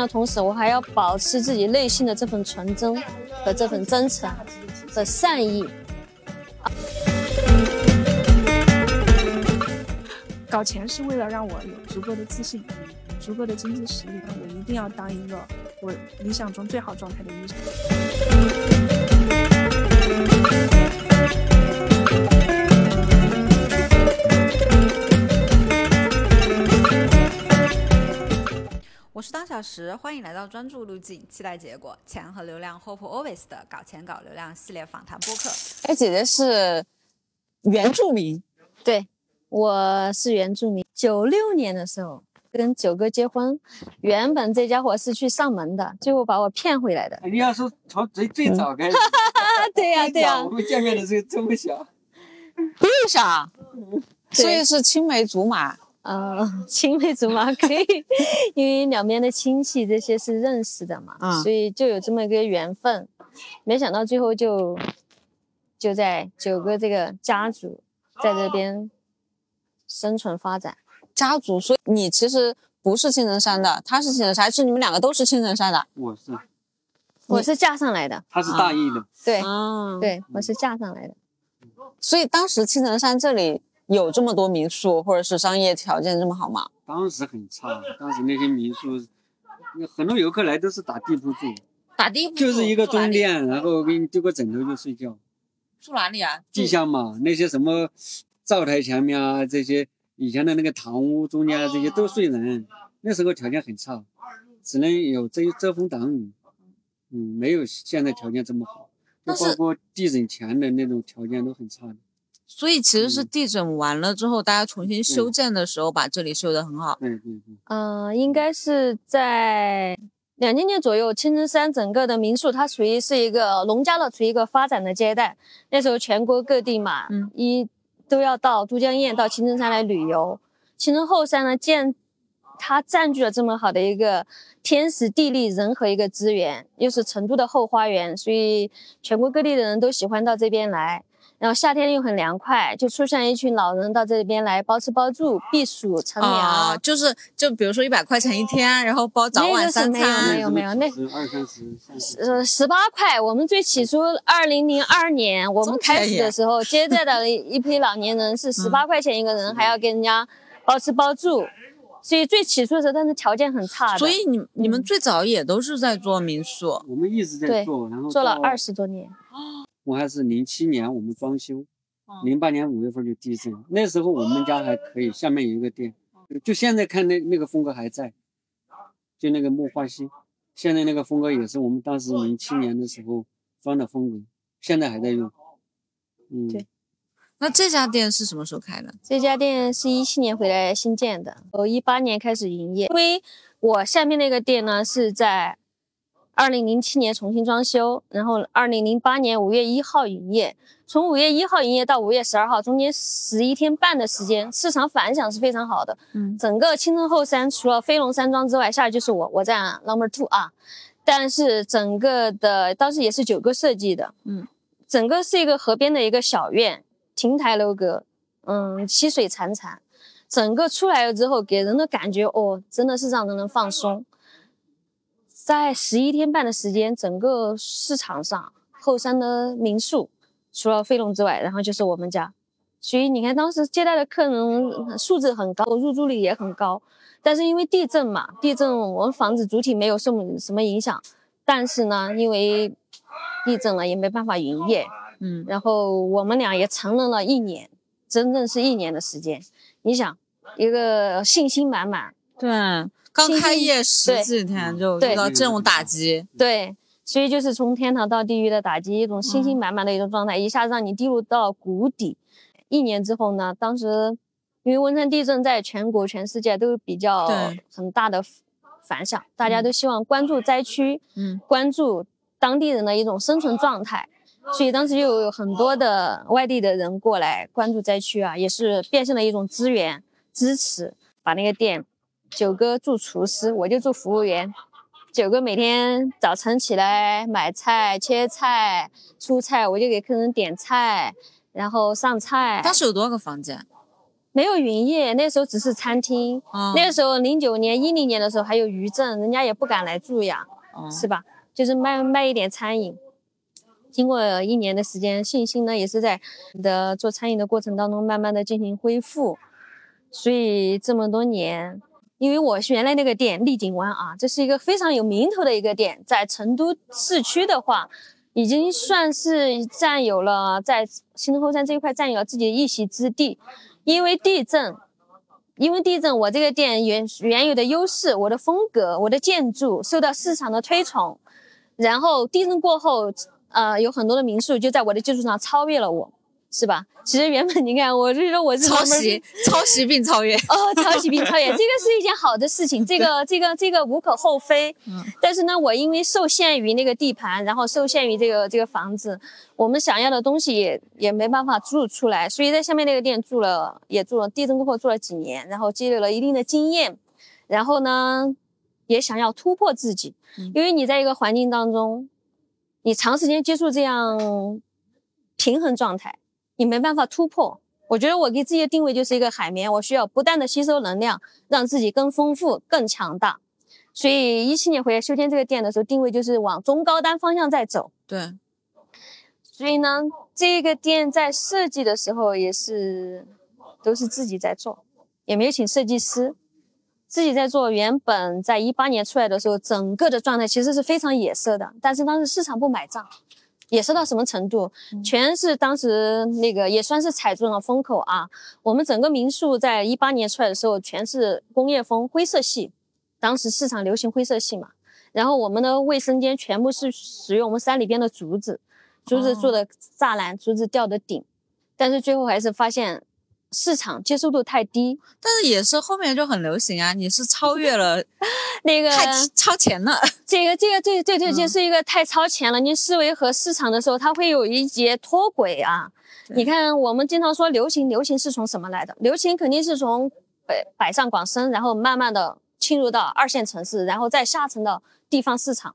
那同时，我还要保持自己内心的这份纯真和这份真诚和善意。搞钱是为了让我有足够的自信、足够的经济实力，我一定要当一个我理想中最好状态的医生。我是当小时，欢迎来到专注路径，期待结果，钱和流量，Hope Always 的搞钱搞流量系列访谈播客。哎，姐姐是原住民，对，我是原住民。九六年的时候跟九哥结婚，原本这家伙是去上门的，最后把我骗回来的。你要说从最最早开始，对呀、对呀、我们见面的时候这么小，为啥？所以是青梅竹马。呃，青梅竹马可以，因为两边的亲戚这些是认识的嘛，嗯所以就有这么一个缘分。没想到最后就就在九哥这个家族在这边生存发展。家族，所以你其实不是青城山的，他是青城山，还是你们两个都是青城山的？我是我是嫁上来的，他是大义的，对、啊，。对，我是嫁上来的。所以当时青城山这里有这么多民宿，或者是商业条件这么好吗？当时很差，当时那些民宿，很多游客来都是打地铺住，打地铺就是一个中，垫，然后给你丢个枕头就睡觉。住哪里啊？地下嘛，那些什么灶台前面啊，这些以前的那个堂屋中间啊，这些都睡人。那时候条件很差，只能有遮遮风挡雨，嗯，没有现在条件这么好。就包括地震前的那种条件都很差的。所以其实是嗯地震完了之后，大家重新修建的时候，把这里修得很好。对对对，嗯、应该是在两千年左右，青城山整个的民宿它属于是一个农家乐，处于一个发展的阶段。那时候全国各地嘛，嗯一都要到都江堰、到青城山来旅游。青城后山呢，建它占据了这么好的一个天时地利人和一个资源，又是成都的后花园，所以全国各地的人都喜欢到这边来。然后夏天又很凉快，就出现一群老人到这边来包吃包住、避暑乘凉。啊，就是就比如说一百块钱一天，然后包早晚三餐。没有没有那十二三十、十，呃，十八块。我们最起初，二零零二年我们开始的时候，接待的一一批老年人是十八块钱一个人，还要给人家包吃包住。所以最起初的时候，但是条件很差的，所以你你们最早也都是在做民宿，我们一直在做，然后做了二十多年。我还是零七年我们装修嗯，零八年五月份就地震，那时候我们家还可以，下面有一个店，就现在看那那个风格还在，就那个木花溪，现在那个风格也是我们当时零七年的时候装的风格，现在还在用。嗯，对那这家店是什么时候开的？这家店是一七年回来新建的，我一八年开始营业。因为我下面那个店呢是在二零零七年重新装修，然后二零零八年五月一号营业。从五月一号营业到五月十二号，中间十一天半的时间，市场反响是非常好的。嗯，整个青城后山除了飞龙山庄之外，下来就是我，我占 number two 啊。但是整个的当时也是九哥设计的，嗯，整个是一个河边的一个小院，亭台楼阁，嗯，溪水潺潺，整个出来了之后，给人的感觉哦，真的是让人能放松。在十一天半的时间，整个市场上后山的民宿，除了飞龙之外，然后就是我们家，所以你看当时接待的客人素质很高，入住率也很高。但是因为地震嘛，地震我们房子主体没有受什么影响，但是呢，因为地震了也没办法营业，嗯，然后我们俩也承认了一年，整整是一年的时间。你想，一个信心满满，对，刚开业十几天就对遇到这种打击，对，所以就是从天堂到地狱的打击，一种信心满满的一种状态，一下让你跌入到谷底。一年之后呢，当时因为汶川地震在全国、全世界都比较很大的反响，大家都希望关注灾区，嗯，关注当地人的一种生存状态。所以当时就有很多的外地的人过来关注灾区啊，也是变现了一种资源支持，把那个店，九哥做厨师，我就做服务员。九哥每天早晨起来买菜、切菜、出菜，我就给客人点菜，然后上菜。当时有多少个房间？没有营业，那时候只是餐厅。啊那个时候零九年、一零年的时候还有余震，人家也不敢来住呀，哦是吧？就是卖卖一点餐饮。经过一年的时间，信心呢也是在你的做餐饮的过程当中，慢慢的进行恢复。所以这么多年，因为我原来那个店丽景湾啊，这是一个非常有名头的一个店，在成都市区的话，已经算是占有了在新城后山这一块占有了自己的一席之地。因为地震，因为地震，我这个店原原有的优势，我的风格，我的建筑受到市场的推崇，然后地震过后，呃，有很多的民宿就在我的基础上超越了我，是吧？其实原本你看，我就说我是抄袭抄袭并超越。哦，抄袭并超越，这个是一件好的事情，这个这个这个无可厚非。嗯但是呢，我因为受限于那个地盘，然后受限于这个这个房子，我们想要的东西也也没办法住出来，所以在下面那个店住了，也住了，地震过后住了几年，然后积累了一定的经验，然后呢，也想要突破自己，嗯因为你在一个环境当中，你长时间接触这样平衡状态，你没办法突破。我觉得我给自己的定位就是一个海绵，我需要不断的吸收能量，让自己更丰富、更强大。所以一七年回来修建这个店的时候，定位就是往中高端方向在走。对，所以呢，这个店在设计的时候也是都是自己在做，也没有请设计师，自己在做。原本在一八年出来的时候，整个的状态其实是非常野色的，但是当时市场不买账。野生到什么程度？全是当时那个也算是踩中了风口啊。我们整个民宿在一八年出来的时候，全是工业风灰色系，当时市场流行灰色系嘛。然后我们的卫生间全部是使用我们山里边的竹子，竹子做的栅栏，竹子吊的顶。但是最后还是发现市场接受度太低，但是也是后面就很流行啊，你是超越了，那个太超前了。这个这个对对对，嗯就是一个太超前了。你思维和市场的时候，它会有一节脱轨啊。你看，我们经常说流行，流行是从什么来的？流行肯定是从北北上广深，然后慢慢的侵入到二线城市，然后再下沉到地方市场。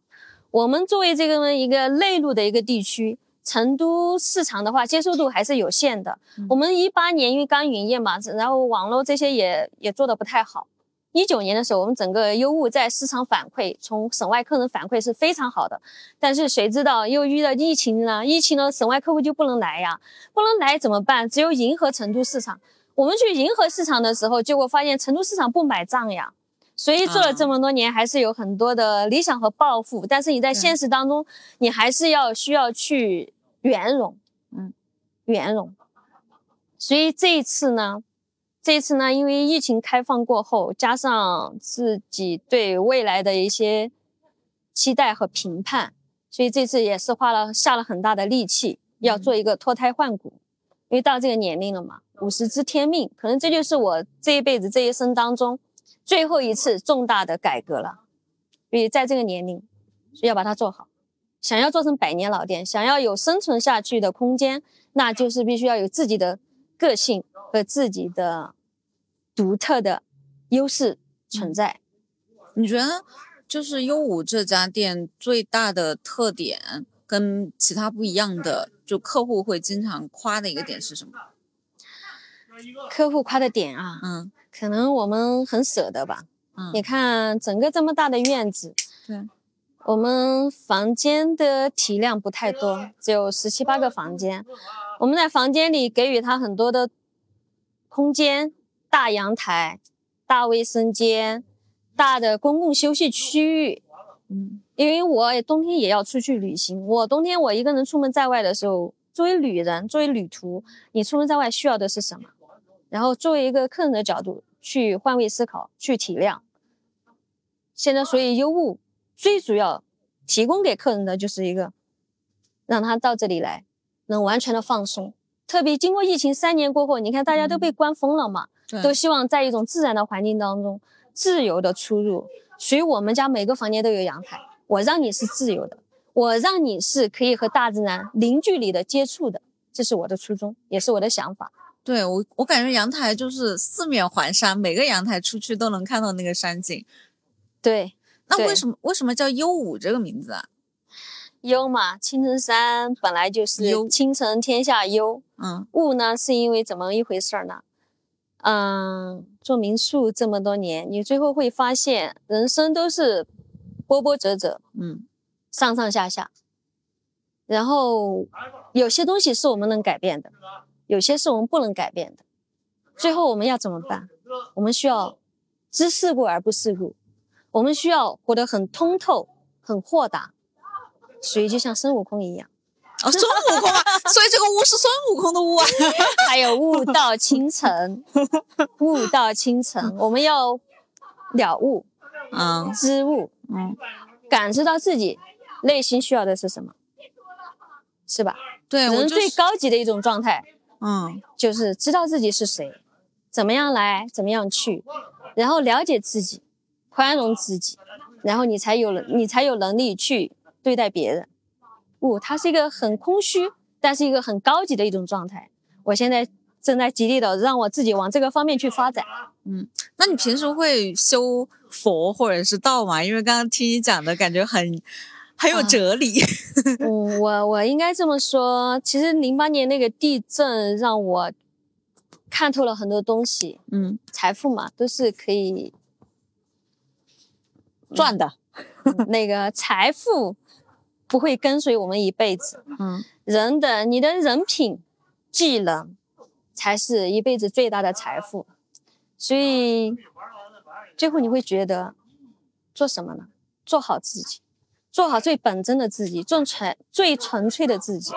我们作为这个一个内陆的一个地区，成都市场的话，接受度还是有限的。我们一八年因为刚营业嘛，然后网络这些也也做的不太好。一九年的时候，我们整个优物在市场反馈，从省外客人反馈是非常好的。但是谁知道又遇到疫情呢？疫情呢，省外客户就不能来呀，不能来怎么办？只有迎合成都市场。我们去迎合市场的时候，结果发现成都市场不买账呀。所以做了这么多年，还是有很多的理想和抱负，但是你在现实当中，你还是要需要去圆融，嗯，圆融。所以这一次呢，这一次呢，因为疫情开放过后，加上自己对未来的一些期待和评判，所以这次也是花了下了很大的力气，要做一个脱胎换骨。因为到这个年龄了嘛，五十知天命，可能这就是我这一辈子这一生当中最后一次重大的改革了。所以在这个年龄，所以要把它做好。想要做成百年老店，想要有生存下去的空间，那就是必须要有自己的个性和自己的独特的优势存在。你觉得就是优五这家店最大的特点跟其他不一样的，就客户会经常夸的一个点是什么？客户夸的点啊，嗯可能我们很舍得吧。嗯你看整个这么大的院子，对，我们房间的体量不太多，只有十七八个房间。我们在房间里给予他很多的空间，大阳台、大卫生间、大的公共休息区域。嗯因为我也冬天也要出去旅行，我冬天我一个人出门在外的时候，作为旅人，作为旅途，你出门在外需要的是什么？然后作为一个客人的角度去换位思考，去体谅。现在所以优物最主要提供给客人的就是一个，让他到这里来能完全的放松。特别经过疫情三年过后，你看大家都被关封了嘛，对都希望在一种自然的环境当中自由的出入。所以我们家每个房间都有阳台，我让你是自由的，我让你是可以和大自然零距离的接触的，这是我的初衷，也是我的想法。对我我感觉阳台就是四面环山，每个阳台出去都能看到那个山景。对，那为什么为什么叫优五这个名字啊？优嘛，青城山本来就是优青城天下优，嗯雾呢是因为怎么一回事儿呢？嗯，做民宿这么多年，你最后会发现，人生都是波波折折，嗯上上下下。然后有些东西是我们能改变的，有些是我们不能改变的。最后我们要怎么办？我们需要知世故而不世故，我们需要活得很通透、很豁达，所以就像孙悟空一样。哦，孙悟空啊，所以这个悟是孙悟空的悟啊。还有悟到清晨，悟到清晨，我们要了悟、嗯知悟，嗯，感知到自己内心需要的是什么，是吧？对，我人最高级的一种状态，嗯就是知道自己是谁，怎么样来，怎么样去，然后了解自己，宽容自己，然后你才有了，你才有能力去对待别人。哦，它是一个很空虚，但是一个很高级的一种状态。我现在正在极力的让我自己往这个方面去发展。嗯那你平时会修佛或者是道吗？因为刚刚听你讲的感觉很很有啊哲理。嗯，我我应该这么说，其实零八年那个地震让我看透了很多东西。嗯，财富嘛，都是可以赚的。那个财富不会跟随我们一辈子，嗯人的你的人品、技能才是一辈子最大的财富。所以最后你会觉得做什么呢？做好自己，做好最本真的自己，做纯最纯粹的自己。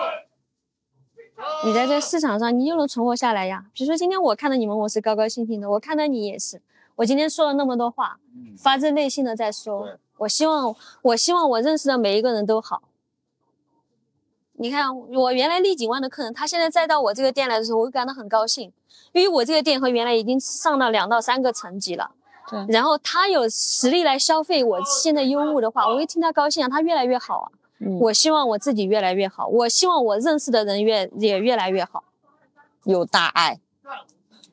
你在这市场上，你就能存活下来呀。比如说今天我看到你们，我是高高兴兴的；我看到你也是。我今天说了那么多话，发自内心的在说。我希望，我希望我认识的每一个人都好。你看，我原来丽景湾的客人，他现在再到我这个店来的时候，我会感到很高兴，因为我这个店和原来已经上到两到三个层级了。对然后他有实力来消费我现在优物的话，我会听他高兴啊，他越来越好啊。嗯，我希望我自己越来越好，我希望我认识的人越也越来越好。有大爱。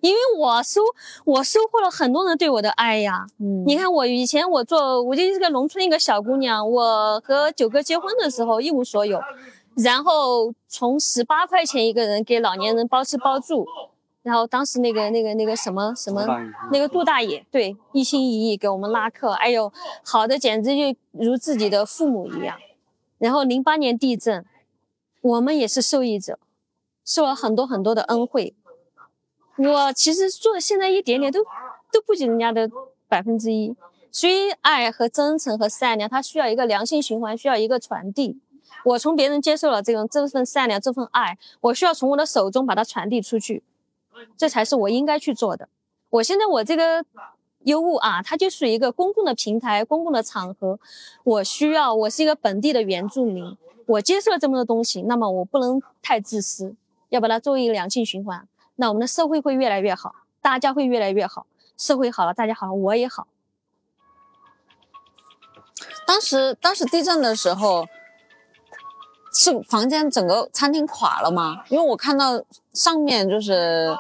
因为我收我收获了很多人对我的爱呀。嗯你看我以前我做，我就是个农村一个小姑娘，我和九哥结婚的时候一无所有，然后从十八块钱一个人给老年人包吃包住，然后当时那个那个那个什么什么那个杜大爷，对，一心一意给我们拉客，哎呦，好的简直就如自己的父母一样。然后零八年地震，我们也是受益者，受了很多很多的恩惠。我其实做现在一点点都都不及人家的百分之一，所以爱和真诚和善良，它需要一个良性循环，需要一个传递。我从别人接受了这种这份善良、这份爱，我需要从我的手中把它传递出去，这才是我应该去做的。我现在我这个优物啊，它就属于一个公共的平台、公共的场合，我需要，我是一个本地的原住民，我接受了这么多东西，那么我不能太自私，要把它作为一个良性循环。那我们的社会会越来越好，大家会越来越好，社会好了，大家好了，我也好。当时当时地震的时候，是房间整个餐厅垮了吗？因为我看到上面就是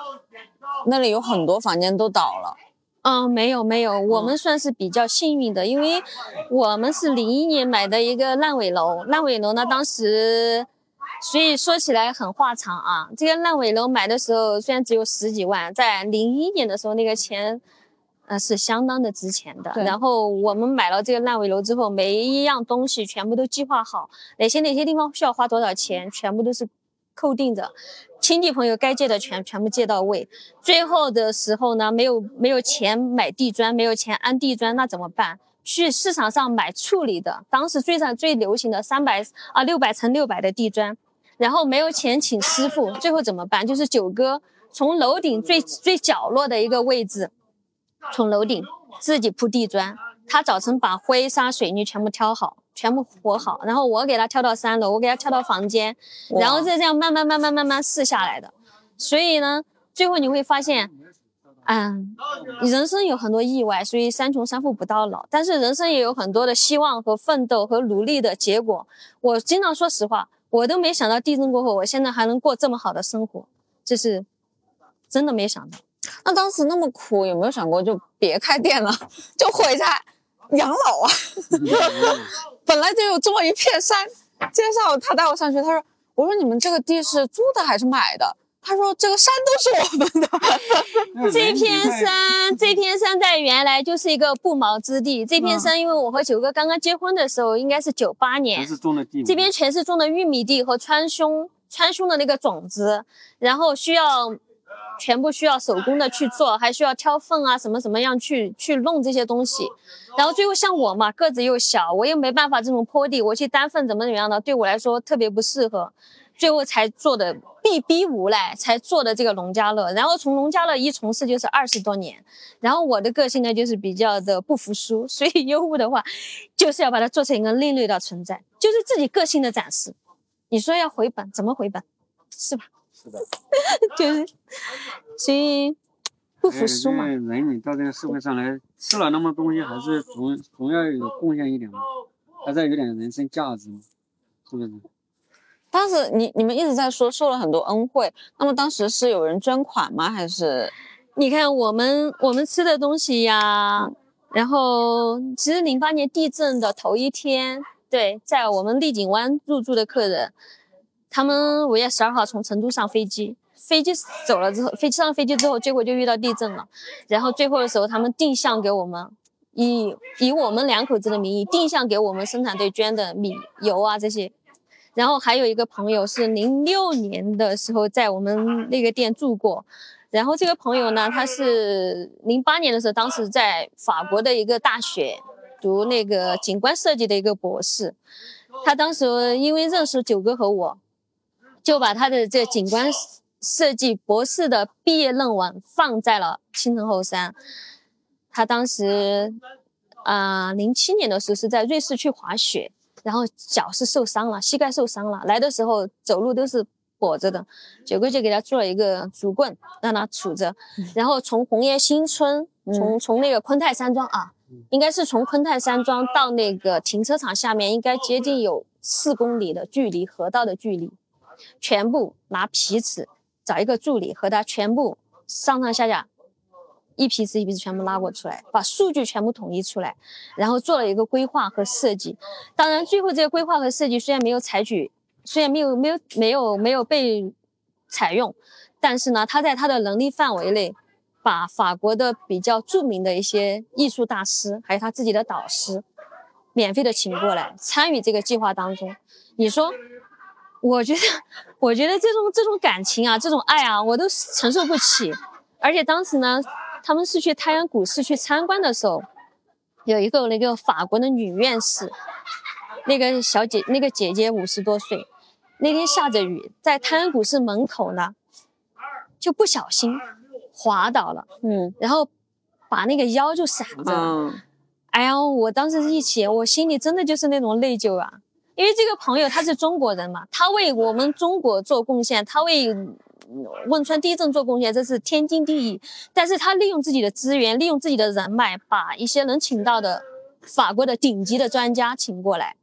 那里有很多房间都倒了。嗯，没有没有，我们算是比较幸运的，因为我们是零一年买的一个烂尾楼，烂尾楼呢，当时，所以说起来很话长啊。这个烂尾楼买的时候虽然只有十几万，在零一年的时候那个钱，呃，是相当的值钱的。然后我们买了这个烂尾楼之后，每一样东西全部都计划好，哪些哪些地方需要花多少钱，全部都是扣定着。亲戚朋友该借的全全部借到位，最后的时候呢，没有没有钱买地砖，没有钱安地砖，那怎么办？去市场上买处理的，当时最上最流行的三百啊六百乘六百的地砖，然后没有钱请师傅，最后怎么办？就是九哥从楼顶最最角落的一个位置，从楼顶自己铺地砖，他早晨把灰沙水泥全部挑好，全部和好，然后我给他挑到三楼，我给他挑到房间，然后再这样慢慢慢慢慢慢试下来的。所以呢，最后你会发现，嗯，人生有很多意外，所以三穷三富不到老。但是人生也有很多的希望和奋斗和努力的结果。我经常说实话，我都没想到地震过后，我现在还能过这么好的生活，这是真的没想到。那当时那么苦，有没有想过就别开店了，就回家养老啊？本来就有这么一片山，介绍他带我上去，他说：“我说你们这个地是租的还是买的？”他说这个山都是我们的。这片山，这片山在原来就是一个不毛之地。这片山，因为我和九哥刚刚结婚的时候，应该是九八年，全是种的地，这边全是种的玉米地和川芎，川芎的那个种子，然后需要全部需要手工的去做，还需要挑粪啊，什么什么样去去弄这些东西。然后最后像我嘛，个子又小，我又没办法这种坡地，我去担粪怎么怎么样的，对我来说特别不适合。最后才做的被逼无奈才做的这个农家乐，然后从农家乐一从事就是二十多年，然后我的个性呢就是比较的不服输，所以优物的话就是要把它做成一个另类的存在，就是自己个性的展示。你说要回本，怎么回本？是吧？是的，就是，所以不服输嘛。人你到这个社会上来吃了那么东西，还是总总要有贡献一点嘛，还是要有点人生价值嘛，是不是？当时你你们一直在说受了很多恩惠，那么当时是有人捐款吗？还是？你看我们我们吃的东西呀，然后其实零八年地震的头一天，对，在我们丽景湾入住的客人，他们五月十二号从成都上飞机，飞机走了之后，飞机上飞机之后，结果就遇到地震了，然后最后的时候他们定向给我们，以以我们两口子的名义定向给我们生产队捐的米油啊这些。然后还有一个朋友是零六年的时候在我们那个店住过，然后这个朋友呢，他是零八年的时候，当时在法国的一个大学读那个景观设计的一个博士，他当时因为认识九哥和我，就把他的这景观设计博士的毕业论文放在了青城后山。他当时啊，零七年的时候是在瑞士去滑雪。然后脚是受伤了，膝盖受伤了，来的时候走路都是跛着的。九哥就给他做了一个竹棍，让他杵着。然后从红叶新村，从从那个昆泰山庄啊，应该是从昆泰山庄到那个停车场下面，应该接近有四公里的距离，河道的距离，全部拿皮尺找一个助理和他全部上上下下。一批次一批次全部拉过出来，把数据全部统一出来，然后做了一个规划和设计。当然，最后这个规划和设计虽然没有采取，虽然没有没有没有没有被采用，但是呢，他在他的能力范围内，把法国的比较著名的一些艺术大师，还有他自己的导师，免费的请过来参与这个计划当中。你说，我觉得，我觉得这种这种感情啊，这种爱啊，我都承受不起。而且当时呢。他们是去太阳谷市去参观的时候，有一个那个法国的女院士，那个小姐那个姐姐五十多岁，那天下着雨，在太阳谷市门口呢，就不小心滑倒了，嗯，然后把那个腰就闪着了，哎呀，我当时一起，我心里真的就是那种内疚啊，因为这个朋友他是中国人嘛，他为我们中国做贡献，他为。汶川地震做贡献，这是天经地义。但是他利用自己的资源，利用自己的人脉，把一些能请到的法国的顶级的专家请过来，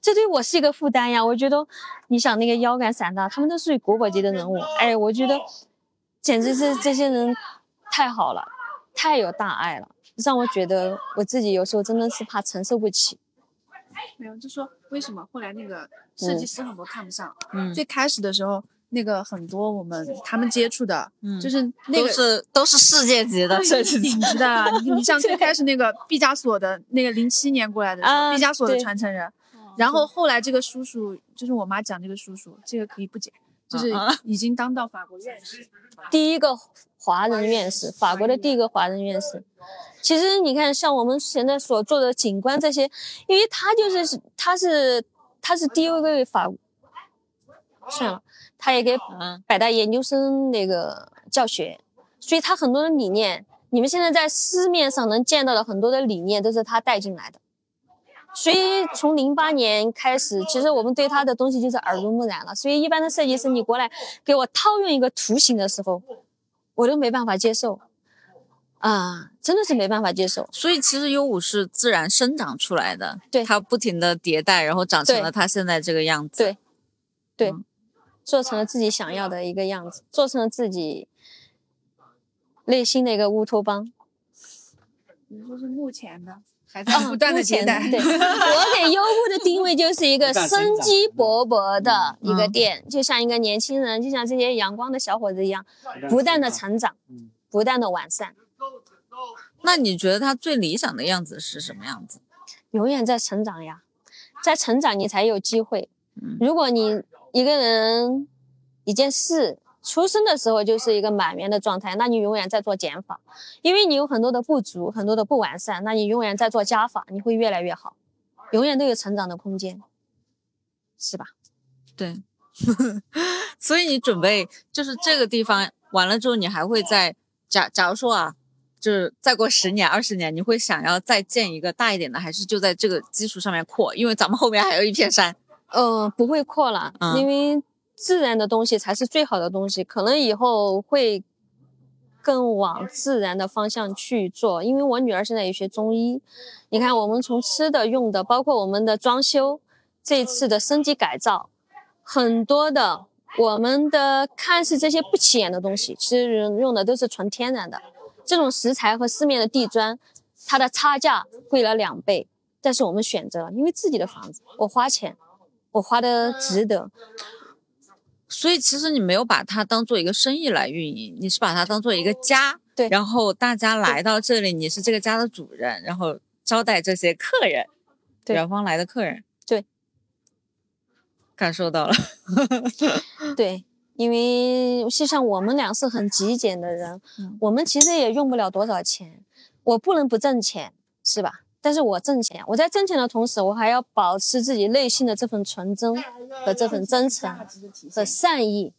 这对我是一个负担呀。我觉得，你想那个腰杆散大，他们都属于国宝级的人物。哎，我觉得简直是这些人太好了，太有大爱了，让我觉得我自己有时候真的是怕承受不起。没有，就说为什么后来那个设计师很多看不上？嗯，最开始的时候。那个很多我们他们接触的，嗯，就是那个都是都是世界级的设计顶级的。你你像最开始那个毕加索的那个零七年过来的毕加索的传承人，然后后来这个叔叔就是我妈讲这个叔叔，这个可以不讲，就是已经当到法国院士，第一个华人院士，法国的第一个华人院士。其实你看，像我们现在所做的景观这些，因为他就是他是他是第一位法，算了。他也给百大研究生那个教学，所以他很多的理念，你们现在在市面上能见到的很多的理念都是他带进来的。所以从零八年开始，其实我们对他的东西就是耳濡目染了。所以一般的设计师，你过来给我套用一个图形的时候，我都没办法接受，啊，真的是没办法接受。所以其实 U 五是自然生长出来的，对，它不停的迭代，然后长成了它现在这个样子。对，对。做成了自己想要的一个样子，做成了自己内心的一个乌托邦。你说是目前的，还在不断的迭代。对，我给优步的定位就是一个生机勃勃的一个店，就像一个年轻人，就像这些阳光的小伙子一样，不断的成长，不断的完善。那你觉得他最理想的样子是什么样子？永远在成长呀，在成长你才有机会。如果你一个人一件事出生的时候就是一个满员的状态，那你永远在做减法，因为你有很多的不足，很多的不完善，那你永远在做加法，你会越来越好，永远都有成长的空间，是吧？对，所以你准备就是这个地方完了之后，你还会在假假如说啊。就是再过十年、二十年，你会想要再建一个大一点的，还是就在这个基础上面扩？因为咱们后面还有一片山。嗯，不会扩了，因为自然的东西才是最好的东西。可能以后会更往自然的方向去做。因为我女儿现在也学中医，你看我们从吃的、用的，包括我们的装修，这次的升级改造，很多的我们的看似这些不起眼的东西，其实用的都是纯天然的。这种石材和市面的地砖，它的差价贵了两倍，但是我们选择了，因为自己的房子，我花钱，我花的值得。所以其实你没有把它当做一个生意来运营，你是把它当做一个家。对。然后大家来到这里，你是这个家的主人，然后招待这些客人，远方来的客人。对。感受到了。对。因为就像我们俩是很极简的人，我们其实也用不了多少钱，我不能不挣钱，是吧？但是我挣钱，我在挣钱的同时，我还要保持自己内心的这份纯真和这份真诚和善意。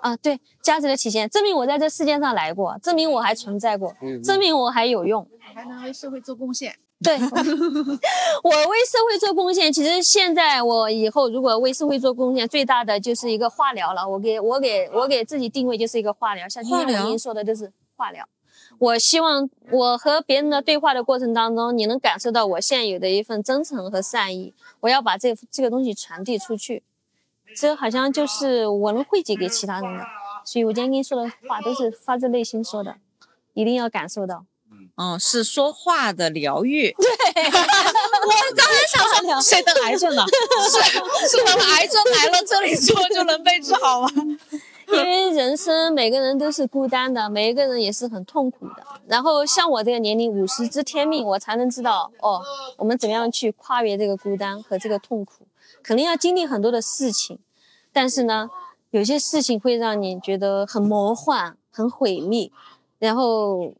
啊，对，价值的体现，证明我在这世界上来过，证明我还存在过，证明我还有用，还能为社会做贡献。对，我为社会做贡献。其实现在我以后如果为社会做贡献，最大的就是一个化疗了。我给我给我给自己定位就是一个化疗，像今天我跟你说的都是化疗。我希望我和别人的对话的过程当中，你能感受到我现有的一份真诚和善意。我要把这这个东西传递出去，这好像就是我能汇集给其他人的。所以我今天跟你说的话都是发自内心说的，一定要感受到。嗯，是说话的疗愈。对，我刚才想说，谁得癌症了？是是等癌症来了，这里做就能被治好吗？因为人生每个人都是孤单的，每一个人也是很痛苦的。然后像我这个年龄，五十知天命，我才能知道哦，我们怎么样去跨越这个孤单和这个痛苦。肯定要经历很多的事情，但是呢，有些事情会让你觉得很魔幻、很毁灭，然后。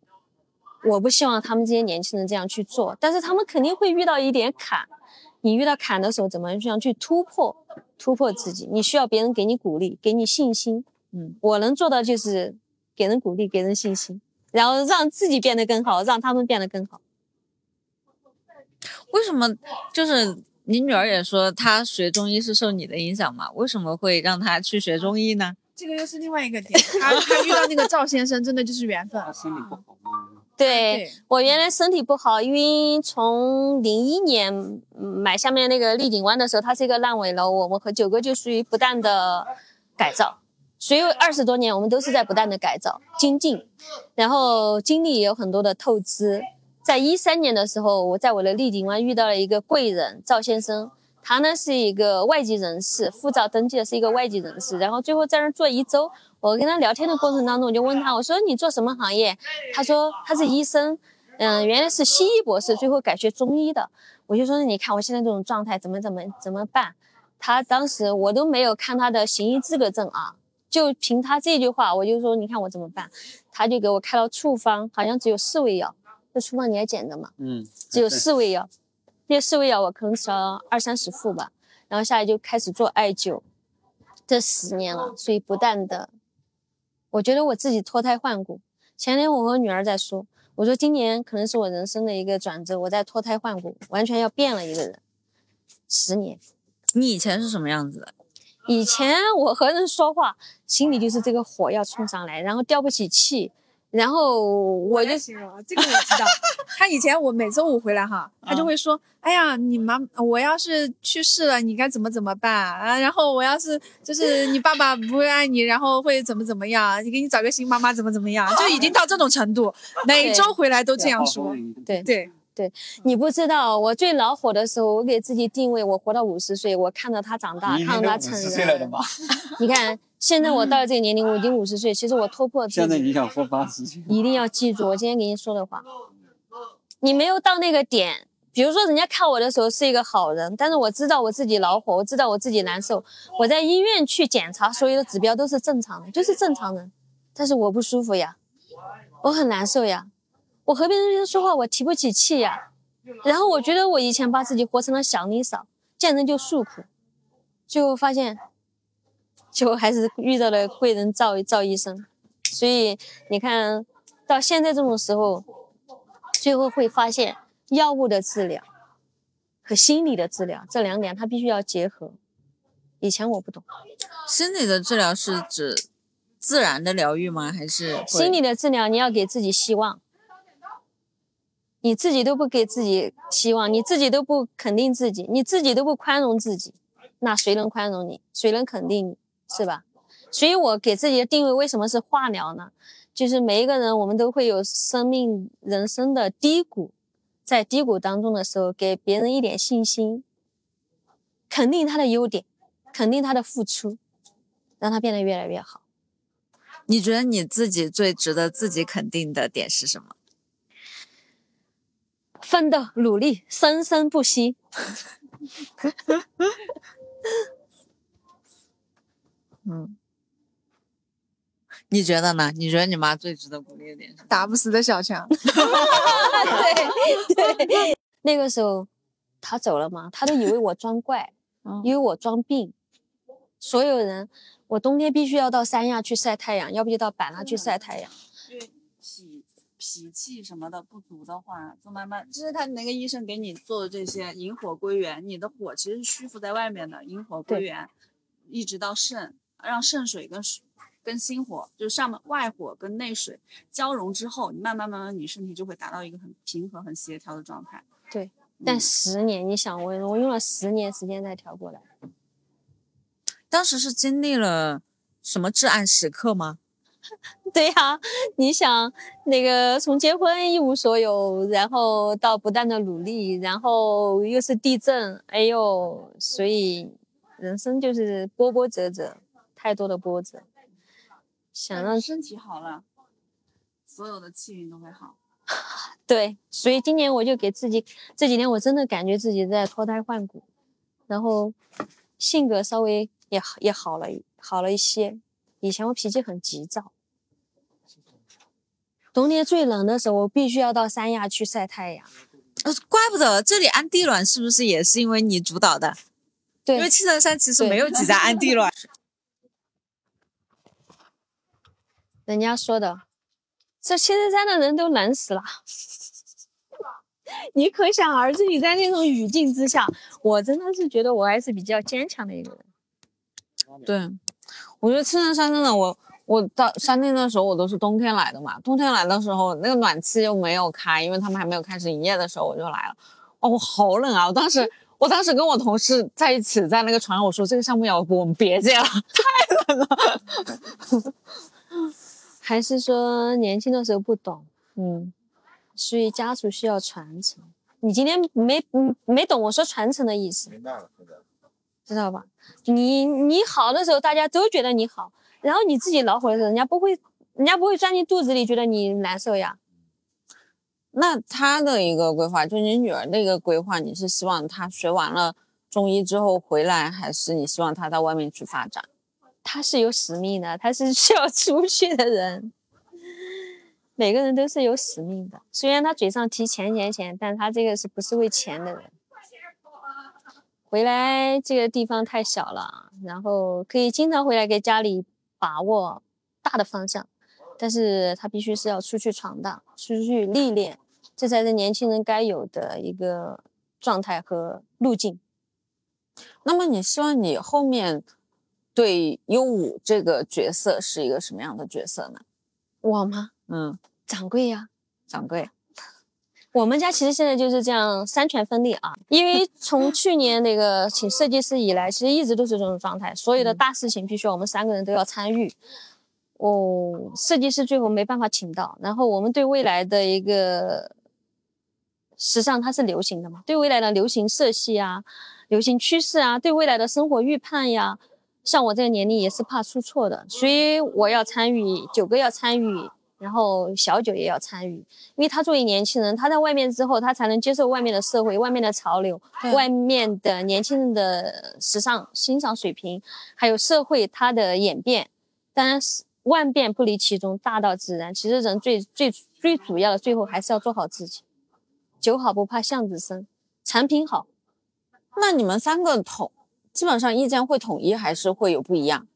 我不希望他们这些年轻人这样去做，但是他们肯定会遇到一点坎。你遇到坎的时候，怎么样去突破？突破自己，你需要别人给你鼓励，给你信心。嗯，我能做到就是给人鼓励，给人信心，然后让自己变得更好，让他们变得更好。为什么？就是你女儿也说她学中医是受你的影响嘛？为什么会让她去学中医呢？这个又是另外一个点。她她遇到那个赵先生，真的就是缘分。身体不好 对我原来身体不好，因为从零一年买下面那个丽景湾的时候，它是一个烂尾楼，我们和九哥就属于不断的改造，所以二十多年我们都是在不断的改造精进，然后精力也有很多的透支。在一三年的时候，我在我的丽景湾遇到了一个贵人赵先生，他呢是一个外籍人士，护照登记的是一个外籍人士，然后最后在那做一周。我跟他聊天的过程当中，我就问他，我说你做什么行业？他说他是医生，嗯，原来是西医博士，最后改学中医的。我就说你看我现在这种状态怎么怎么怎么办？他当时我都没有看他的行医资格证啊，就凭他这句话，我就说你看我怎么办？他就给我开了处方，好像只有四味药，这处方你还捡的嘛？嗯，只有四味药，这四味药我可能吃了二三十副吧，然后下来就开始做艾灸，这十年了，所以不断的。我觉得我自己脱胎换骨。前天我和女儿在说，我说今年可能是我人生的一个转折，我在脱胎换骨，完全要变了一个人。十年，你以前是什么样子的？以前我和人说话，心里就是这个火要冲上来，然后吊不起气。然后我就行了，这个我知道。他以前我每周五回来哈，他就会说：“哎呀，你妈，我要是去世了，你该怎么怎么办啊？然后我要是就是你爸爸不会爱你，然后会怎么怎么样？你给你找个新妈妈怎么怎么样？就已经到这种程度，每周回来都这样说。对对，对你不知道，我最恼火的时候，我给自己定位，我活到五十岁，我看着他长大，看着他成人。你看，现在我到了这个年龄，我已经五十岁，其实我突破自己。现在你想活八十岁？一定要记住我今天给你说的话。你没有到那个点，比如说人家看我的时候是一个好人，但是我知道我自己恼火，我知道我自己难受，我在医院去检查，所有的指标都是正常的，就是正常人，但是我不舒服呀，我很难受呀。我和别人说话，我提不起气呀。然后我觉得我以前把自己活成了祥林嫂，见人就诉苦，最后发现，就还是遇到了贵人赵赵医生。所以你看到现在这种时候，最后会发现药物的治疗和心理的治疗这两点它必须要结合。以前我不懂，心理的治疗是指自然的疗愈吗？还是心理的治疗？你要给自己希望。你自己都不给自己希望，你自己都不肯定自己，你自己都不宽容自己，那谁能宽容你？谁能肯定你？是吧？所以我给自己的定位为什么是化疗呢？就是每一个人我们都会有生命人生的低谷，在低谷当中的时候，给别人一点信心，肯定他的优点，肯定他的付出，让他变得越来越好。你觉得你自己最值得自己肯定的点是什么？奋斗努力，生生不息。嗯，你觉得呢？你觉得你妈最值得鼓励的点是？打不死的小强。对对，那个时候他走了嘛，他都以为我装怪，以为我装病。所有人，我冬天必须要到三亚去晒太阳，要不就到版纳去晒太阳。脾气什么的不足的话，就慢慢，就是他那个医生给你做的这些引火归元，你的火其实是虚浮在外面的，引火归元，一直到肾，让肾水跟水跟心火，就是上面外火跟内水交融之后，你慢慢慢慢，你身体就会达到一个很平和、很协调的状态。对，但十年，你想我，我用了十年时间才调过来。当时是经历了什么至暗时刻吗？对呀，你想那个从结婚一无所有，然后到不断的努力，然后又是地震，哎呦，所以人生就是波波折折，太多的波折。想让身体好了，所有的气运都会好。对，所以今年我就给自己这几天我真的感觉自己在脱胎换骨，然后性格稍微也也好了，好了一些。以前我脾气很急躁，冬天最冷的时候，我必须要到三亚去晒太阳。呃，怪不得这里安地暖是不是也是因为你主导的？对，因为青城山其实没有几家安地暖。人家说的，这青城山的人都冷死了。你可想而知，你在那种语境之下，我真的是觉得我还是比较坚强的一个人。对。我觉得青城山真的，我我到山顶的时候，我都是冬天来的嘛。冬天来的时候，那个暖气又没有开，因为他们还没有开始营业的时候，我就来了。哦，我好冷啊！我当时，我当时跟我同事在一起，在那个船上，我说这个项目要不我们别接了，太冷了。还是说年轻的时候不懂，嗯，所以家族需要传承。你今天没没懂我说传承的意思？明白了，知道吧？你你好的时候，大家都觉得你好，然后你自己恼火的时候，人家不会，人家不会钻进肚子里觉得你难受呀。那他的一个规划，就你女儿的一个规划，你是希望她学完了中医之后回来，还是你希望她到外面去发展？她是有使命的，她是需要出去的人。每个人都是有使命的，虽然他嘴上提钱钱钱，但他这个是不是为钱的人？回来这个地方太小了，然后可以经常回来给家里把握大的方向，但是他必须是要出去闯荡，出去历练，这才是年轻人该有的一个状态和路径。那么你希望你后面对优武这个角色是一个什么样的角色呢？我吗？嗯，掌柜呀，掌柜。我们家其实现在就是这样三权分立啊，因为从去年那个请设计师以来，其实一直都是这种状态，所有的大事情必须我们三个人都要参与。哦，设计师最后没办法请到，然后我们对未来的一个时尚它是流行的嘛，对未来的流行色系啊、流行趋势啊，对未来的生活预判呀，像我这个年龄也是怕出错的，所以我要参与，九哥要参与，然后小九也要参与，因为他作为年轻人，他在外面之后，他才能接受外面的社会、外面的潮流、外面的年轻人的时尚欣赏水平，还有社会它的演变，当然是。万变不离其宗，大道自然。其实人最最最主要的，最后还是要做好自己。酒好不怕巷子深，产品好。那你们三个统基本上意见会统一，还是会有不一样？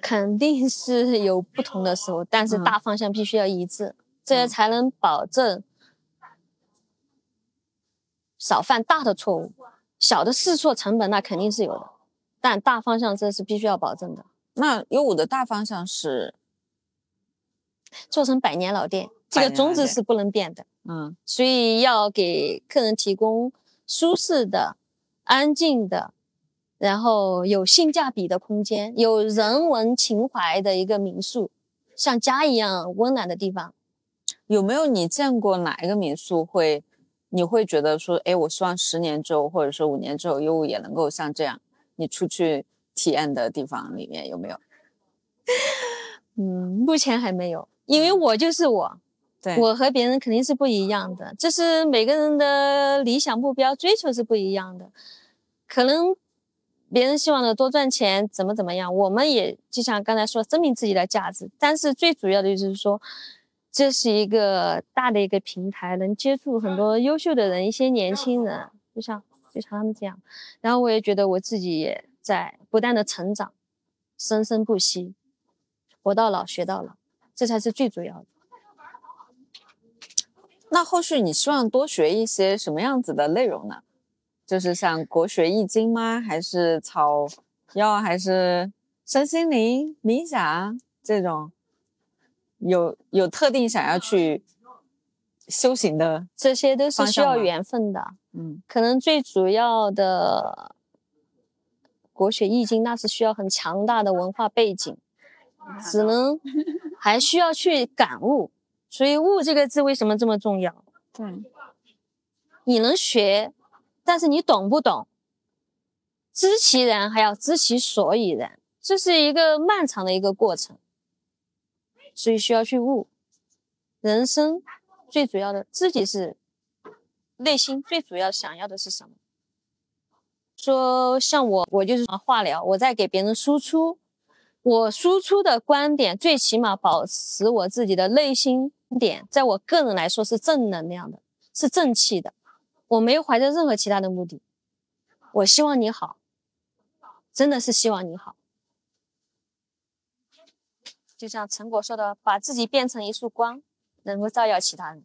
肯定是有不同的时候，但是大方向必须要一致，这样才能保证少犯大的错误。小的试错成本那肯定是有的，但大方向这是必须要保证的。那优五的大方向是做成百年老店，这个宗旨是不能变的。嗯，所以要给客人提供舒适的、安静的，然后有性价比的空间，有人文情怀的一个民宿，像家一样温暖的地方。有没有你见过哪一个民宿会，你会觉得说，哎，我希望十年之后，或者说五年之后，优五也能够像这样，你出去。体验的地方里面有没有？嗯，目前还没有，因为我就是我，对我和别人肯定是不一样的，这是每个人的理想目标追求是不一样的。可能别人希望的多赚钱，怎么怎么样，我们也就像刚才说，证明自己的价值。但是最主要的就是说，这是一个大的一个平台，能接触很多优秀的人，一些年轻人，就像就像他们这样。然后我也觉得我自己也。在不断的成长，生生不息，活到老学到老，这才是最主要的。那后续你希望多学一些什么样子的内容呢？就是像国学易经吗？还是草药？还是身心灵、冥想这种？有有特定想要去修行的？这些都是需要缘分的。嗯，可能最主要的。国学易经那是需要很强大的文化背景，只能 还需要去感悟，所以“悟”这个字为什么这么重要？对，你能学，但是你懂不懂？知其然，还要知其所以然，这是一个漫长的一个过程，所以需要去悟。人生最主要的，自己是内心最主要想要的是什么？说像我，我就是化疗，我在给别人输出，我输出的观点，最起码保持我自己的内心点，在我个人来说是正能量的，是正气的，我没有怀着任何其他的目的，我希望你好，真的是希望你好，就像陈果说的，把自己变成一束光，能够照耀其他人，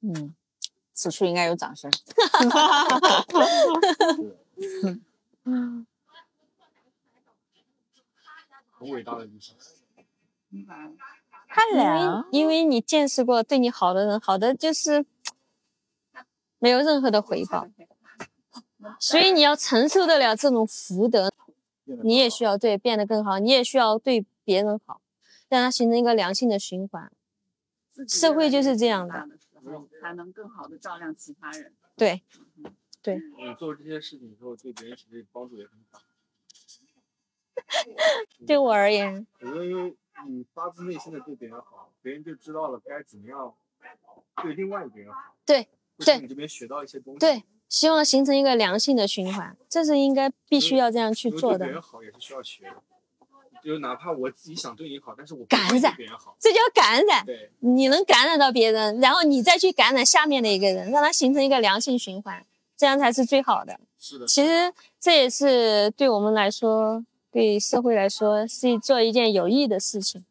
嗯。此处应该有掌声。很伟大的女生。太因为因为你见识过对你好的人，好的就是没有任何的回报，所以你要承受得了这种福德，你也需要对变得更好，你也需要对别人好，让它形成一个良性的循环。社会就是这样的。才能更好的照亮其他人。对，对。你做这些事情之后，对别人其实帮助也很大。对我而言，我觉得因为你发自内心的对别人好，别人就知道了该怎么样对另外一个人好。对，对。你这边学到一些东西。对，希望形成一个良性的循环，这是应该必须要这样去做的。对别人好也是需要学的。就哪怕我自己想对你好，但是我感染别人好，这叫感染。对，你能感染到别人，然后你再去感染下面的一个人，让他形成一个良性循环，这样才是最好的。是的。其实这也是对我们来说，对社会来说，是做一件有益的事情。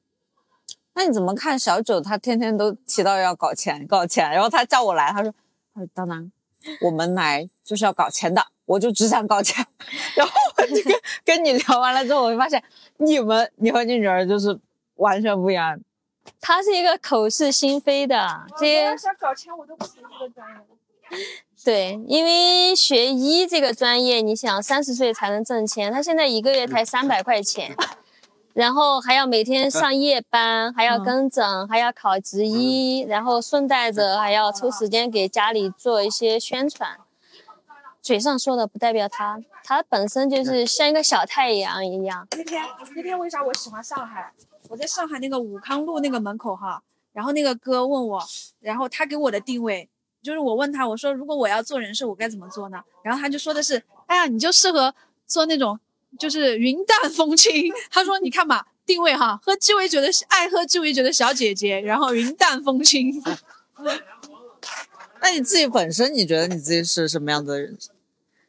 那你怎么看小九？他天天都提到要搞钱，搞钱，然后他叫我来，他说：“他说当然，我们来就是要搞钱的。”我就只想搞钱，然后我就跟 跟你聊完了之后，我就发现你们你和你女儿就是完全不一样。她是一个口是心非的，这些想搞钱我都不学这个专业。对，因为学医这个专业，你想三十岁才能挣钱，他现在一个月才三百块钱，然后还要每天上夜班，还要跟诊，还要考执医，然后顺带着还要抽时间给家里做一些宣传。嘴上说的不代表他，他本身就是像一个小太阳一样。那天那天为啥我喜欢上海？我在上海那个武康路那个门口哈，然后那个哥问我，然后他给我的定位就是我问他，我说如果我要做人事，我该怎么做呢？然后他就说的是，哎呀，你就适合做那种。就是云淡风轻，他说：“你看嘛，定位哈，喝鸡尾酒的爱喝鸡尾酒的小姐姐，然后云淡风轻。那你自己本身，你觉得你自己是什么样的人？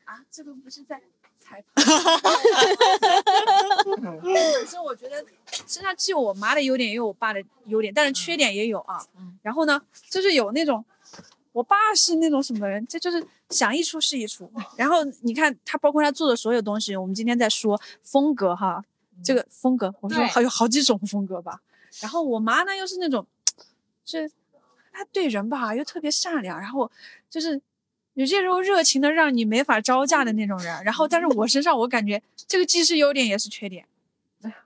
啊，这个不是在裁判。本身我觉得身上既有我妈的优点，也有我爸的优点，但是缺点也有啊。然后呢，就是有那种。”我爸是那种什么人？这就是想一出是一出。然后你看他，包括他做的所有东西，我们今天在说风格哈，这个风格，我说还有好几种风格吧。然后我妈呢，又是那种，是，她对人吧又特别善良，然后就是有些时候热情的让你没法招架的那种人。然后，但是我身上我感觉这个既是优点也是缺点，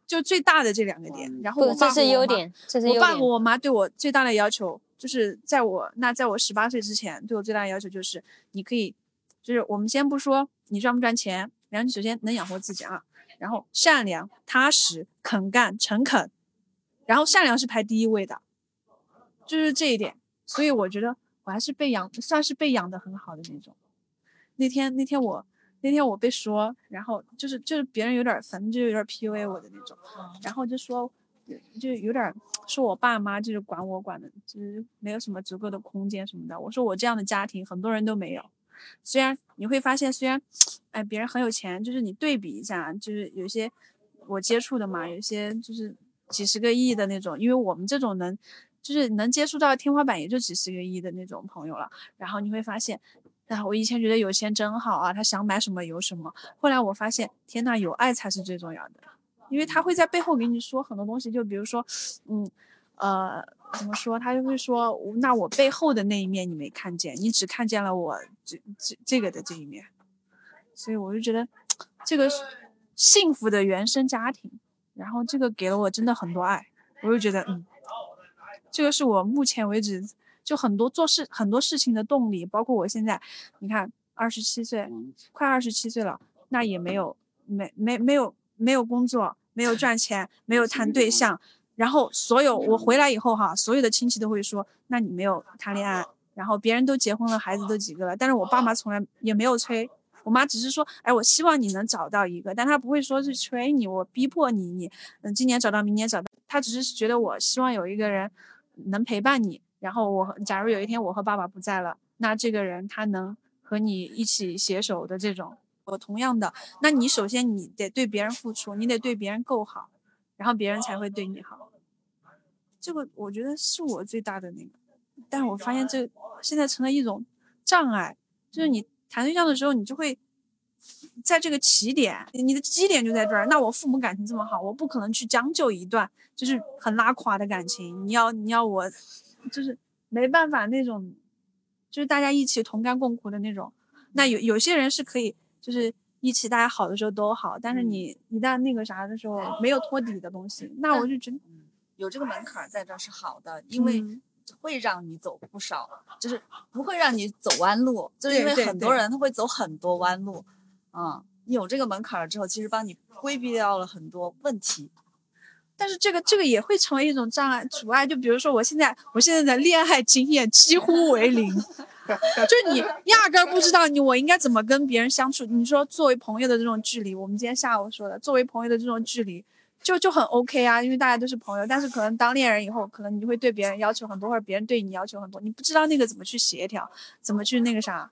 就最大的这两个点。然后我这是优点，这是优点。我爸和我妈对我最大的要求。就是在我那，在我十八岁之前，对我最大的要求就是，你可以，就是我们先不说你赚不赚钱，然后你首先能养活自己啊，然后善良、踏实、肯干、诚恳，然后善良是排第一位的，就是这一点。所以我觉得我还是被养，算是被养的很好的那种。那天那天我那天我被说，然后就是就是别人有点反正就有点 PUA 我的那种，然后就说。就有点说我爸妈就是管我管的，就是没有什么足够的空间什么的。我说我这样的家庭很多人都没有。虽然你会发现，虽然哎别人很有钱，就是你对比一下，就是有些我接触的嘛，有些就是几十个亿的那种。因为我们这种能就是能接触到天花板也就几十个亿的那种朋友了。然后你会发现，啊我以前觉得有钱真好啊，他想买什么有什么。后来我发现，天呐，有爱才是最重要的。因为他会在背后给你说很多东西，就比如说，嗯，呃，怎么说？他就会说，那我背后的那一面你没看见，你只看见了我这这这个的这一面，所以我就觉得这个幸福的原生家庭，然后这个给了我真的很多爱，我就觉得，嗯，这个是我目前为止就很多做事很多事情的动力，包括我现在，你看二十七岁，快二十七岁了，那也没有没没没有没有工作。没有赚钱，没有谈对象，然后所有我回来以后哈，所有的亲戚都会说，那你没有谈恋爱，然后别人都结婚了，孩子都几个了，但是我爸妈从来也没有催，我妈只是说，哎，我希望你能找到一个，但她不会说是催你，我逼迫你，你嗯今年找到，明年找到，她只是觉得我希望有一个人能陪伴你，然后我假如有一天我和爸爸不在了，那这个人他能和你一起携手的这种。我同样的，那你首先你得对别人付出，你得对别人够好，然后别人才会对你好。这个我觉得是我最大的那个，但是我发现这现在成了一种障碍，就是你谈对象的时候，你就会在这个起点，你的基点就在这儿。那我父母感情这么好，我不可能去将就一段就是很拉垮的感情。你要你要我，就是没办法那种，就是大家一起同甘共苦的那种。那有有些人是可以。就是一起大家好的时候都好，但是你一旦那个啥的时候没有托底的东西，那我就觉得有这个门槛在这是好的，因为会让你走不少，就是不会让你走弯路，就是因为很多人他会走很多弯路，嗯，有这个门槛了之后，其实帮你规避掉了很多问题。但是这个这个也会成为一种障碍阻碍，就比如说我现在我现在的恋爱经验几乎为零，就你压根儿不知道你我应该怎么跟别人相处。你说作为朋友的这种距离，我们今天下午说的，作为朋友的这种距离，就就很 OK 啊，因为大家都是朋友。但是可能当恋人以后，可能你就会对别人要求很多，或者别人对你要求很多，你不知道那个怎么去协调，怎么去那个啥。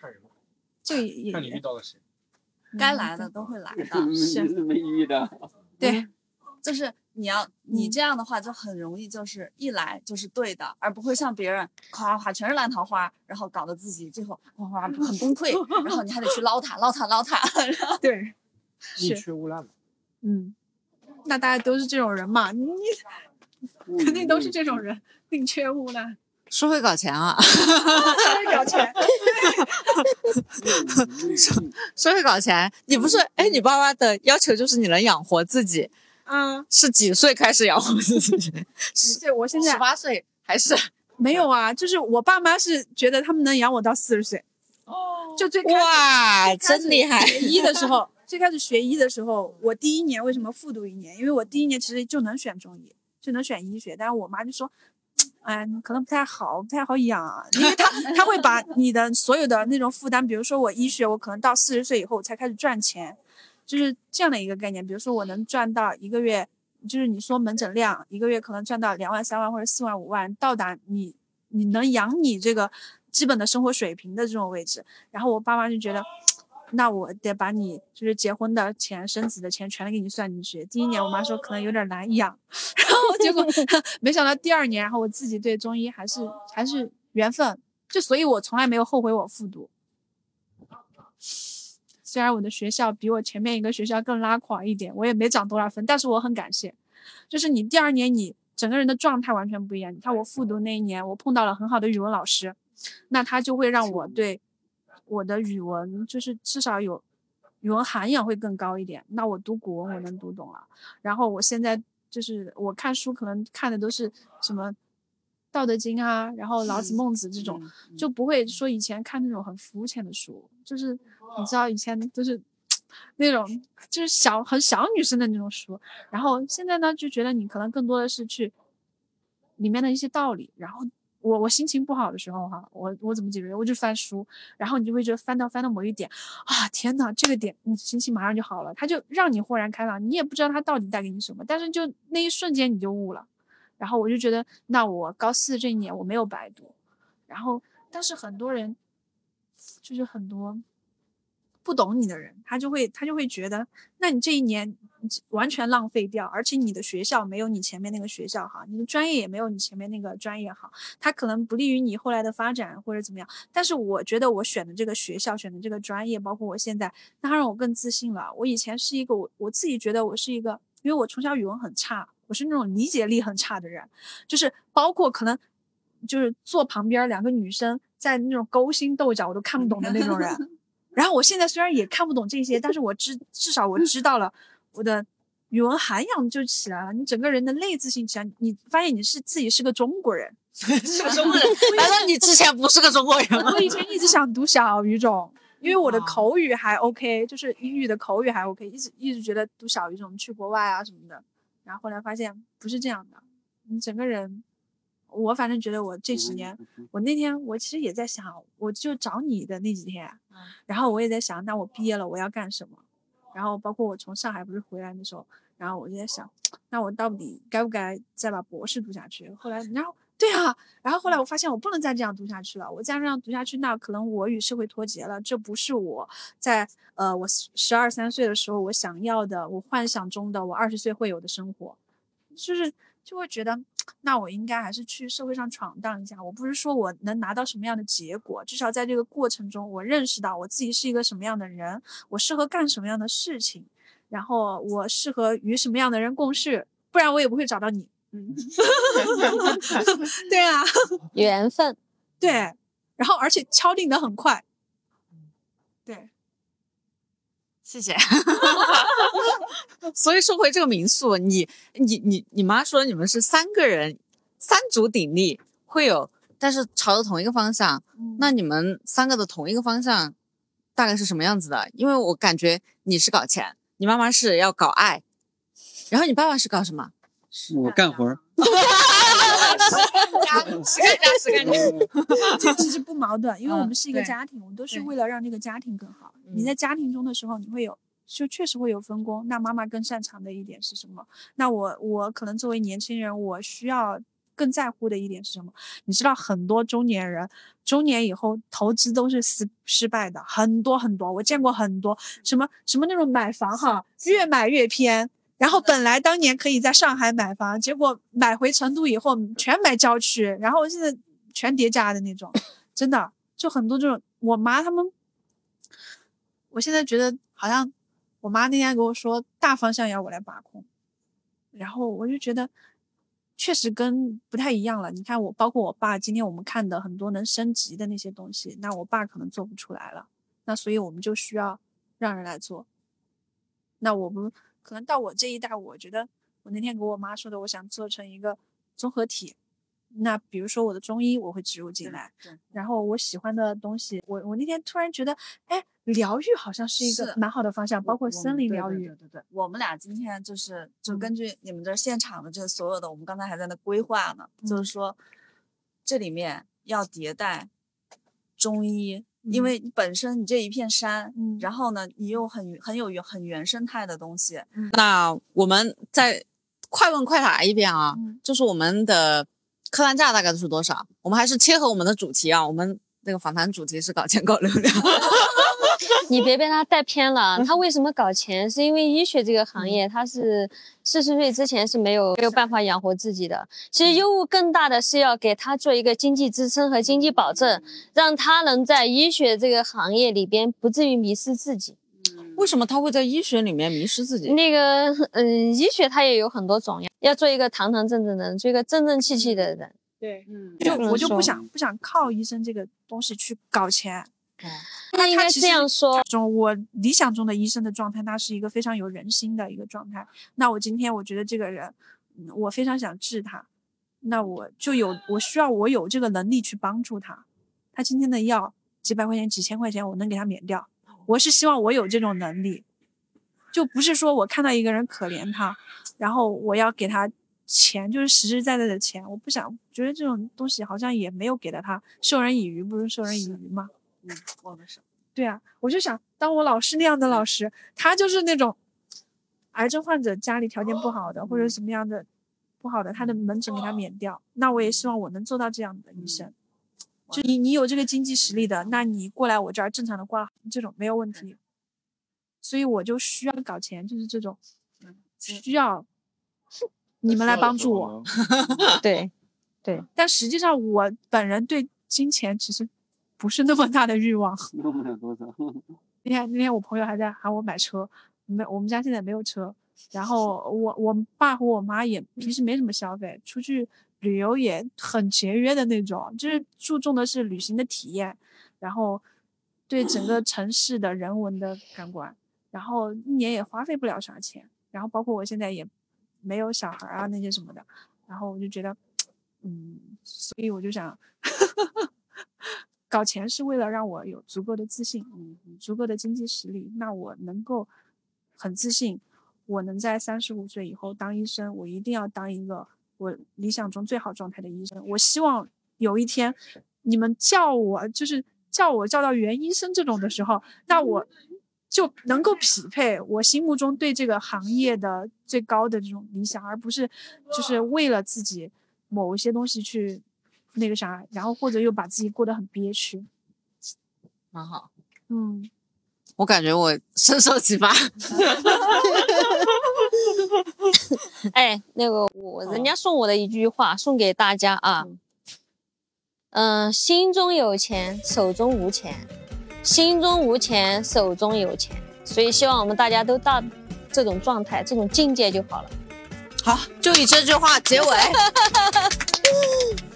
看人，这也看你遇到了谁，该来的都会来的，是没遇到。对。就是你要你这样的话就很容易就是一来就是对的，而不会像别人夸夸全是烂桃花，然后搞得自己最后夸夸很崩溃，然后你还得去捞他捞他捞他。对，宁缺毋滥嘛。嗯，那大家都是这种人嘛，你肯定都是这种人，宁缺毋滥。说会搞钱啊，说会搞钱，说说会搞钱，你不是哎，你爸妈的要求就是你能养活自己。啊，是几岁开始养活自己？对，我现在十八岁还是 没有啊，就是我爸妈是觉得他们能养我到四十岁。哦，就最哇，真厉害！学医的时候，最开始学医的时候，我第一年为什么复读一年？因为我第一年其实就能选中医，就能选医学，但是我妈就说，哎，你可能不太好，不太好养啊，因为他他会把你的所有的那种负担，比如说我医学，我可能到四十岁以后我才开始赚钱，就是这样的一个概念。比如说我能赚到一个月，就是你说门诊量一个月可能赚到两万、三万或者四万、五万，到达你你能养你这个基本的生活水平的这种位置。然后我爸妈就觉得，那我得把你就是结婚的钱、生子的钱全都给你算进去。第一年我妈说可能有点难养，然后结果 没想到第二年，然后我自己对中医还是还是缘分，就所以我从来没有后悔我复读。虽然我的学校比我前面一个学校更拉垮一点，我也没涨多少分，但是我很感谢，就是你第二年你整个人的状态完全不一样。你看我复读那一年，我碰到了很好的语文老师，那他就会让我对我的语文就是至少有语文涵养会更高一点。那我读古文我能读懂了，然后我现在就是我看书可能看的都是什么。道德经啊，然后老子、孟子这种，就不会说以前看那种很肤浅的书，就是你知道以前都是 那种就是小很小女生的那种书，然后现在呢就觉得你可能更多的是去里面的一些道理，然后我我心情不好的时候哈，我我怎么解决？我就翻书，然后你就会觉得翻到翻到某一点啊，天呐，这个点你心情马上就好了，它就让你豁然开朗，你也不知道它到底带给你什么，但是就那一瞬间你就悟了。然后我就觉得，那我高四这一年我没有白读。然后，但是很多人，就是很多不懂你的人，他就会他就会觉得，那你这一年完全浪费掉，而且你的学校没有你前面那个学校好，你的专业也没有你前面那个专业好，他可能不利于你后来的发展或者怎么样。但是我觉得我选的这个学校，选的这个专业，包括我现在，那他让我更自信了。我以前是一个我我自己觉得我是一个，因为我从小语文很差。我是那种理解力很差的人，就是包括可能就是坐旁边两个女生在那种勾心斗角，我都看不懂的那种人。然后我现在虽然也看不懂这些，但是我知至少我知道了我的语文涵养就起来了，你整个人的内自信起来，你发现你是自己是个中国人，是个中国人。难道你之前不是个中国人吗？我以前一直想读小语种，因为我的口语还 OK，就是英语的口语还 OK，一直一直觉得读小语种去国外啊什么的。然后后来发现不是这样的，你整个人，我反正觉得我这几年，我那天我其实也在想，我就找你的那几天，然后我也在想，那我毕业了我要干什么？然后包括我从上海不是回来的时候，然后我就在想，那我到底该不该再把博士读下去？后来，然后对啊，然后后来我发现我不能再这样读下去了，我再这样读下去，那可能我与社会脱节了，这不是我在。呃，我十二三岁的时候，我想要的，我幻想中的我二十岁会有的生活，就是就会觉得，那我应该还是去社会上闯荡一下。我不是说我能拿到什么样的结果，至少在这个过程中，我认识到我自己是一个什么样的人，我适合干什么样的事情，然后我适合与什么样的人共事，不然我也不会找到你。嗯，对啊，缘分，对，然后而且敲定的很快，对。谢谢。所以说回这个民宿，你你你你妈说你们是三个人，三足鼎立，会有，但是朝着同一个方向。那你们三个的同一个方向，大概是什么样子的？因为我感觉你是搞钱，你妈妈是要搞爱，然后你爸爸是搞什么？是我干活儿。是干家，是干家。这其实不矛盾，因为我们是一个家庭，我们都是为了让这个家庭更好。你在家庭中的时候，你会有，就确实会有分工。那妈妈更擅长的一点是什么？那我我可能作为年轻人，我需要更在乎的一点是什么？你知道，很多中年人中年以后投资都是失失败的，很多很多，我见过很多什么什么那种买房哈，越买越偏。然后本来当年可以在上海买房，结果买回成都以后全买郊区，然后现在全叠加的那种，真的就很多这种。我妈他们，我现在觉得好像我妈那天跟我说大方向要我来把控，然后我就觉得确实跟不太一样了。你看我，包括我爸，今天我们看的很多能升级的那些东西，那我爸可能做不出来了，那所以我们就需要让人来做。那我们可能到我这一代，我觉得我那天给我妈说的，我想做成一个综合体。那比如说我的中医我会植入进来，然后我喜欢的东西，我我那天突然觉得，哎，疗愈好像是一个蛮好的方向，包括森林疗愈。对对对，我们俩今天就是就根据你们这现场的这所有的，我们刚才还在那规划呢，就是说这里面要迭代中医，因为本身你这一片山，然后呢你又很很有很原生态的东西。那我们再快问快答一遍啊，就是我们的。客单价大概都是多少？我们还是切合我们的主题啊，我们那个访谈主题是搞钱搞流量。你别被他带偏了，他为什么搞钱？是因为医学这个行业，他是四十岁之前是没有没有办法养活自己的。其实优物更大的是要给他做一个经济支撑和经济保证，让他能在医学这个行业里边不至于迷失自己。为什么他会在医学里面迷失自己？那个，嗯，医学它也有很多种呀，要做一个堂堂正正的人，做一个正正气气的人。对，嗯，就我就不想不想靠医生这个东西去搞钱。那应该这样说，中我理想中的医生的状态，那是一个非常有人心的一个状态。那我今天我觉得这个人，我非常想治他，那我就有我需要我有这个能力去帮助他。他今天的药几百块钱、几千块钱，我能给他免掉。我是希望我有这种能力，就不是说我看到一个人可怜他，然后我要给他钱，就是实实在在的钱。我不想觉得这种东西好像也没有给到他，授人以鱼不如授人以渔吗？嗯，我们是。对啊，我就想当我老师那样的老师，他就是那种癌症患者家里条件不好的或者什么样的不好的，他的门诊给他免掉。那我也希望我能做到这样的医生。就你，你有这个经济实力的，那你过来我这儿正常的挂这种没有问题。所以我就需要搞钱，就是这种，需要你们来帮助我。对，对。但实际上我本人对金钱其实不是那么大的欲望。那不了多少。那天那天我朋友还在喊我买车，没我们家现在没有车。然后我我爸和我妈也平时没什么消费，出去。旅游也很节约的那种，就是注重的是旅行的体验，然后对整个 城市的人文的感官，然后一年也花费不了啥钱，然后包括我现在也没有小孩啊那些什么的，然后我就觉得，嗯，所以我就想，搞钱是为了让我有足够的自信，嗯，足够的经济实力，那我能够很自信，我能在三十五岁以后当医生，我一定要当一个。我理想中最好状态的医生，我希望有一天，你们叫我就是叫我叫到袁医生这种的时候，那我就能够匹配我心目中对这个行业的最高的这种理想，而不是就是为了自己某一些东西去那个啥，然后或者又把自己过得很憋屈。蛮好，嗯。我感觉我深受启发。哎，那个我人家送我的一句话送给大家啊，嗯，心中有钱，手中无钱；心中无钱，手中有钱。所以希望我们大家都到这种状态、这种境界就好了。好，就以这句话结尾。